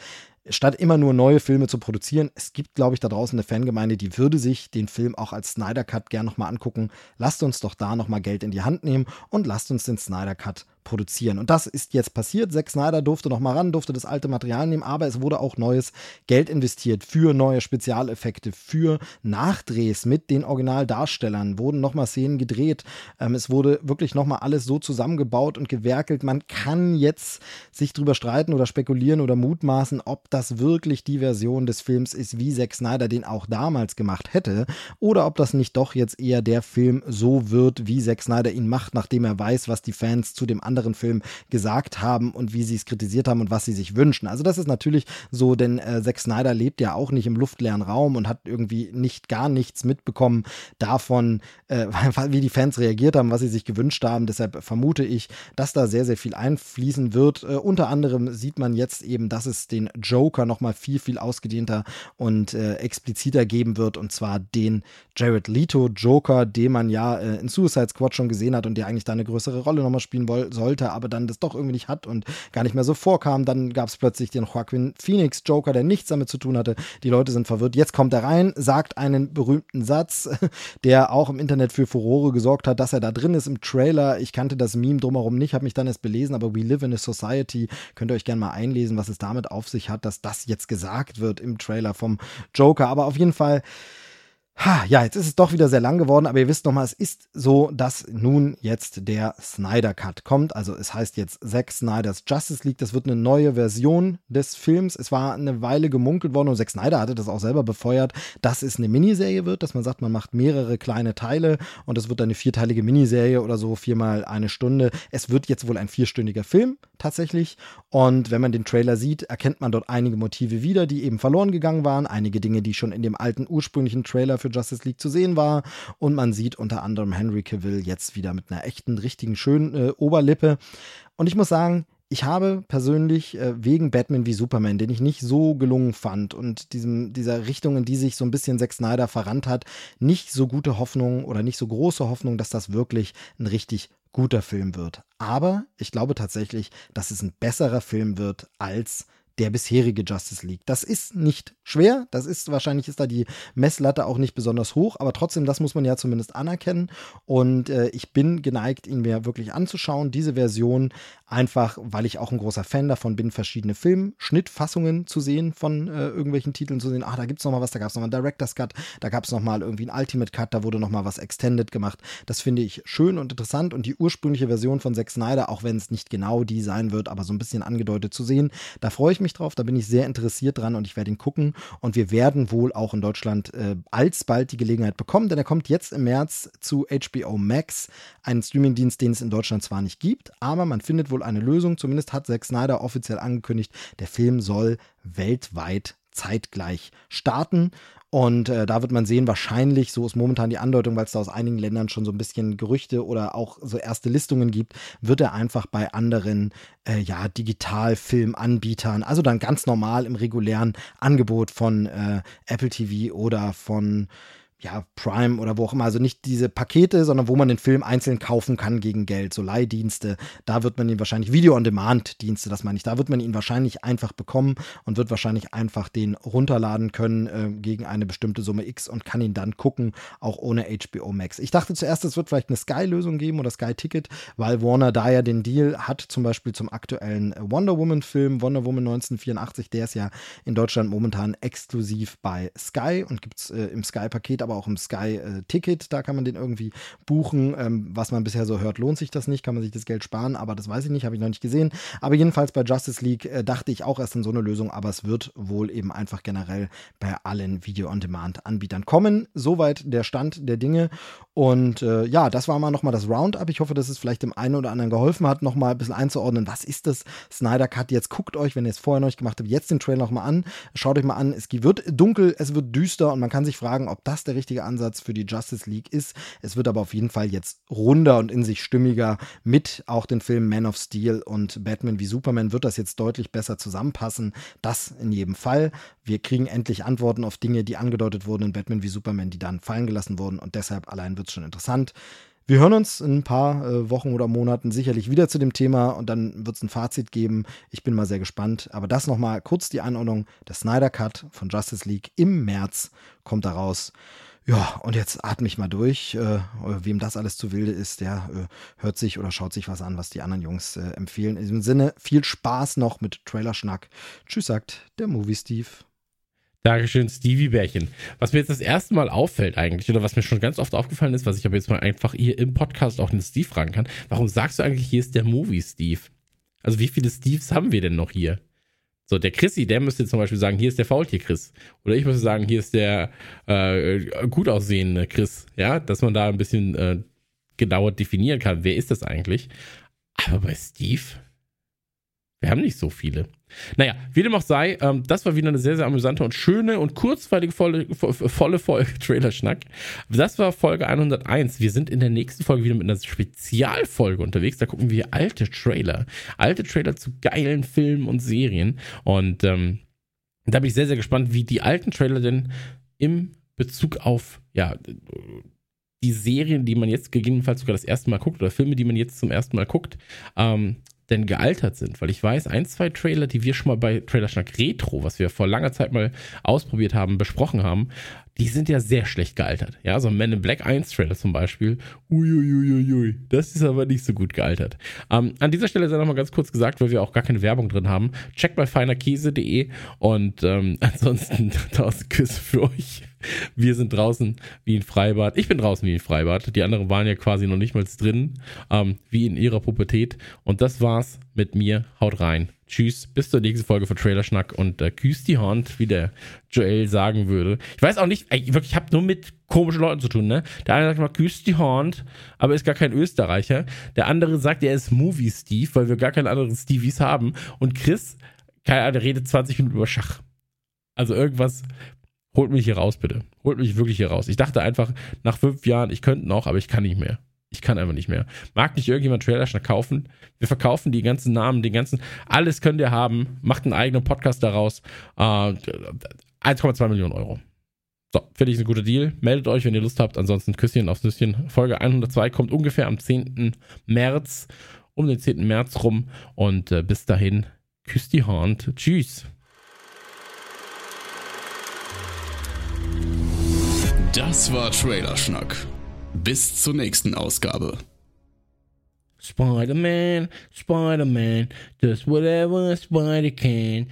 statt immer nur neue Filme zu produzieren, es gibt, glaube ich, da draußen eine Fangemeinde, die würde sich den Film auch als Snyder Cut gern nochmal angucken. Lasst uns doch da nochmal Geld in die Hand nehmen und lasst uns den Snyder Cut produzieren. Und das ist jetzt passiert. Zack Snyder durfte noch mal ran, durfte das alte Material nehmen, aber es wurde auch neues Geld investiert für neue Spezialeffekte, für Nachdrehs mit den Originaldarstellern, wurden noch mal Szenen gedreht. Ähm, es wurde wirklich noch mal alles so zusammengebaut und gewerkelt. Man kann jetzt sich drüber streiten oder spekulieren oder mutmaßen, ob das wirklich die Version des Films ist, wie Zack Snyder den auch damals gemacht hätte, oder ob das nicht doch jetzt eher der Film so wird, wie Zack Snyder ihn macht, nachdem er weiß, was die Fans zu dem anderen anderen Filmen gesagt haben und wie sie es kritisiert haben und was sie sich wünschen. Also das ist natürlich so, denn äh, Zack Snyder lebt ja auch nicht im luftleeren Raum und hat irgendwie nicht gar nichts mitbekommen davon, äh, (laughs) wie die Fans reagiert haben, was sie sich gewünscht haben. Deshalb vermute ich, dass da sehr, sehr viel einfließen wird. Äh, unter anderem sieht man jetzt eben, dass es den Joker nochmal viel, viel ausgedehnter und äh, expliziter geben wird und zwar den Jared Leto Joker, den man ja äh, in Suicide Squad schon gesehen hat und der eigentlich da eine größere Rolle nochmal spielen soll sollte, aber dann das doch irgendwie nicht hat und gar nicht mehr so vorkam. Dann gab es plötzlich den Joaquin Phoenix Joker, der nichts damit zu tun hatte. Die Leute sind verwirrt. Jetzt kommt er rein, sagt einen berühmten Satz, (laughs) der auch im Internet für Furore gesorgt hat, dass er da drin ist im Trailer. Ich kannte das Meme drumherum nicht, habe mich dann erst belesen, aber We Live in a Society, könnt ihr euch gerne mal einlesen, was es damit auf sich hat, dass das jetzt gesagt wird im Trailer vom Joker. Aber auf jeden Fall Ha, ja, jetzt ist es doch wieder sehr lang geworden, aber ihr wisst nochmal, es ist so, dass nun jetzt der Snyder Cut kommt. Also es heißt jetzt Zack Snyders Justice League. Das wird eine neue Version des Films. Es war eine Weile gemunkelt worden und Zack Snyder hatte das auch selber befeuert, dass es eine Miniserie wird, dass man sagt, man macht mehrere kleine Teile und es wird eine vierteilige Miniserie oder so, viermal eine Stunde. Es wird jetzt wohl ein vierstündiger Film tatsächlich. Und wenn man den Trailer sieht, erkennt man dort einige Motive wieder, die eben verloren gegangen waren. Einige Dinge, die schon in dem alten ursprünglichen Trailer für Justice League zu sehen war. Und man sieht unter anderem Henry Cavill jetzt wieder mit einer echten, richtigen, schönen äh, Oberlippe. Und ich muss sagen, ich habe persönlich äh, wegen Batman wie Superman, den ich nicht so gelungen fand und diesem, dieser Richtung, in die sich so ein bisschen Zack Snyder verrannt hat, nicht so gute Hoffnung oder nicht so große Hoffnung, dass das wirklich ein richtig guter Film wird. Aber ich glaube tatsächlich, dass es ein besserer Film wird als der bisherige Justice League. Das ist nicht schwer, das ist wahrscheinlich ist da die Messlatte auch nicht besonders hoch, aber trotzdem, das muss man ja zumindest anerkennen und äh, ich bin geneigt, ihn mir wirklich anzuschauen, diese Version einfach, weil ich auch ein großer Fan davon bin, verschiedene Filmschnittfassungen zu sehen von äh, irgendwelchen Titeln zu sehen. Ach, da gibt es nochmal was, da gab es nochmal einen Director's Cut, da gab es nochmal irgendwie einen Ultimate Cut, da wurde nochmal was Extended gemacht. Das finde ich schön und interessant und die ursprüngliche Version von Zack Snyder, auch wenn es nicht genau die sein wird, aber so ein bisschen angedeutet zu sehen, da freue ich mich drauf, da bin ich sehr interessiert dran und ich werde ihn gucken und wir werden wohl auch in Deutschland äh, alsbald die Gelegenheit bekommen, denn er kommt jetzt im März zu HBO Max, einen Streamingdienst, den es in Deutschland zwar nicht gibt, aber man findet wohl eine Lösung. Zumindest hat Zack Snyder offiziell angekündigt, der Film soll weltweit zeitgleich starten. Und äh, da wird man sehen, wahrscheinlich, so ist momentan die Andeutung, weil es da aus einigen Ländern schon so ein bisschen Gerüchte oder auch so erste Listungen gibt, wird er einfach bei anderen äh, ja, Digitalfilmanbietern, also dann ganz normal im regulären Angebot von äh, Apple TV oder von ja, Prime oder wo auch immer, also nicht diese Pakete, sondern wo man den Film einzeln kaufen kann gegen Geld, so Leihdienste. Da wird man ihn wahrscheinlich, Video-on-Demand-Dienste, das meine ich, da wird man ihn wahrscheinlich einfach bekommen und wird wahrscheinlich einfach den runterladen können äh, gegen eine bestimmte Summe X und kann ihn dann gucken, auch ohne HBO Max. Ich dachte zuerst, es wird vielleicht eine Sky-Lösung geben oder Sky-Ticket, weil Warner da ja den Deal hat, zum Beispiel zum aktuellen Wonder Woman-Film, Wonder Woman 1984, der ist ja in Deutschland momentan exklusiv bei Sky und gibt es äh, im Sky-Paket aber aber auch im Sky-Ticket, äh, da kann man den irgendwie buchen. Ähm, was man bisher so hört, lohnt sich das nicht, kann man sich das Geld sparen, aber das weiß ich nicht, habe ich noch nicht gesehen. Aber jedenfalls bei Justice League äh, dachte ich auch erst an so eine Lösung, aber es wird wohl eben einfach generell bei allen Video-on-Demand-Anbietern kommen. Soweit der Stand der Dinge. Und äh, ja, das war mal nochmal das Roundup. Ich hoffe, dass es vielleicht dem einen oder anderen geholfen hat, nochmal ein bisschen einzuordnen, was ist das Snyder Cut. Jetzt guckt euch, wenn ihr es vorher noch nicht gemacht habt, jetzt den Trailer nochmal an. Schaut euch mal an. Es wird dunkel, es wird düster und man kann sich fragen, ob das der richtige richtige Ansatz für die Justice League ist. Es wird aber auf jeden Fall jetzt runder und in sich stimmiger mit auch den Filmen Man of Steel und Batman wie Superman wird das jetzt deutlich besser zusammenpassen. Das in jedem Fall. Wir kriegen endlich Antworten auf Dinge, die angedeutet wurden in Batman wie Superman, die dann fallen gelassen wurden und deshalb allein wird es schon interessant. Wir hören uns in ein paar äh, Wochen oder Monaten sicherlich wieder zu dem Thema und dann wird es ein Fazit geben. Ich bin mal sehr gespannt. Aber das nochmal kurz die Einordnung. Der Snyder Cut von Justice League im März kommt da raus. Ja, und jetzt atme ich mal durch. Äh, wem das alles zu wilde ist, der äh, hört sich oder schaut sich was an, was die anderen Jungs äh, empfehlen. In diesem Sinne, viel Spaß noch mit Trailerschnack. Tschüss, sagt der Movie Steve. Dankeschön, Stevie Bärchen. Was mir jetzt das erste Mal auffällt eigentlich, oder was mir schon ganz oft aufgefallen ist, was ich aber jetzt mal einfach hier im Podcast auch den Steve fragen kann, warum sagst du eigentlich, hier ist der Movie Steve? Also wie viele Steves haben wir denn noch hier? So, der Chrissy, der müsste zum Beispiel sagen, hier ist der Faultier-Chris. Oder ich müsste sagen, hier ist der äh, gut aussehende Chris. Ja, dass man da ein bisschen äh, genauer definieren kann, wer ist das eigentlich. Aber bei Steve, wir haben nicht so viele. Naja, wie dem auch sei, ähm, das war wieder eine sehr, sehr amüsante und schöne und kurzweilige volle, volle Folge (laughs) Trailer-Schnack. Das war Folge 101. Wir sind in der nächsten Folge wieder mit einer Spezialfolge unterwegs. Da gucken wir alte Trailer. Alte Trailer zu geilen Filmen und Serien. Und ähm, da bin ich sehr, sehr gespannt, wie die alten Trailer denn im Bezug auf, ja, die Serien, die man jetzt gegebenenfalls sogar das erste Mal guckt oder Filme, die man jetzt zum ersten Mal guckt, ähm, denn gealtert sind. Weil ich weiß, ein, zwei Trailer, die wir schon mal bei Trailerschnack Retro, was wir vor langer Zeit mal ausprobiert haben, besprochen haben, die sind ja sehr schlecht gealtert. Ja, so ein Man in Black 1 Trailer zum Beispiel. Uiuiuiui, das ist aber nicht so gut gealtert. Ähm, an dieser Stelle sei nochmal ganz kurz gesagt, weil wir auch gar keine Werbung drin haben. Checkt bei feinerkäse.de und ähm, (laughs) ansonsten tausend Küsse für euch. Wir sind draußen wie ein Freibad. Ich bin draußen wie ein Freibad. Die anderen waren ja quasi noch nicht mal drin, ähm, wie in ihrer Pubertät. Und das war's mit mir. Haut rein. Tschüss, bis zur nächsten Folge von Trailerschnack und äh, küss die Hand, wie der Joel sagen würde. Ich weiß auch nicht, ey, wirklich, ich habe nur mit komischen Leuten zu tun, ne? Der eine sagt mal, küss die Hand, aber ist gar kein Österreicher. Der andere sagt, er ist Movie Steve, weil wir gar keine anderen Stevies haben. Und Chris, keine Ahnung, redet 20 Minuten über Schach. Also irgendwas, holt mich hier raus, bitte. Holt mich wirklich hier raus. Ich dachte einfach, nach fünf Jahren, ich könnte noch, aber ich kann nicht mehr. Ich kann einfach nicht mehr. Mag nicht irgendjemand Trailer kaufen? Wir verkaufen die ganzen Namen, den ganzen, alles könnt ihr haben. Macht einen eigenen Podcast daraus. Äh, 1,2 Millionen Euro. So, finde ich ein guter Deal. Meldet euch, wenn ihr Lust habt. Ansonsten Küsschen aufs Nüsschen. Folge 102 kommt ungefähr am 10. März, um den 10. März rum. Und äh, bis dahin, Küss die Hand. Tschüss. Das war Trailerschnack. Bis zur nächsten Ausgabe. Spider-Man, Spider-Man, does whatever a spider can.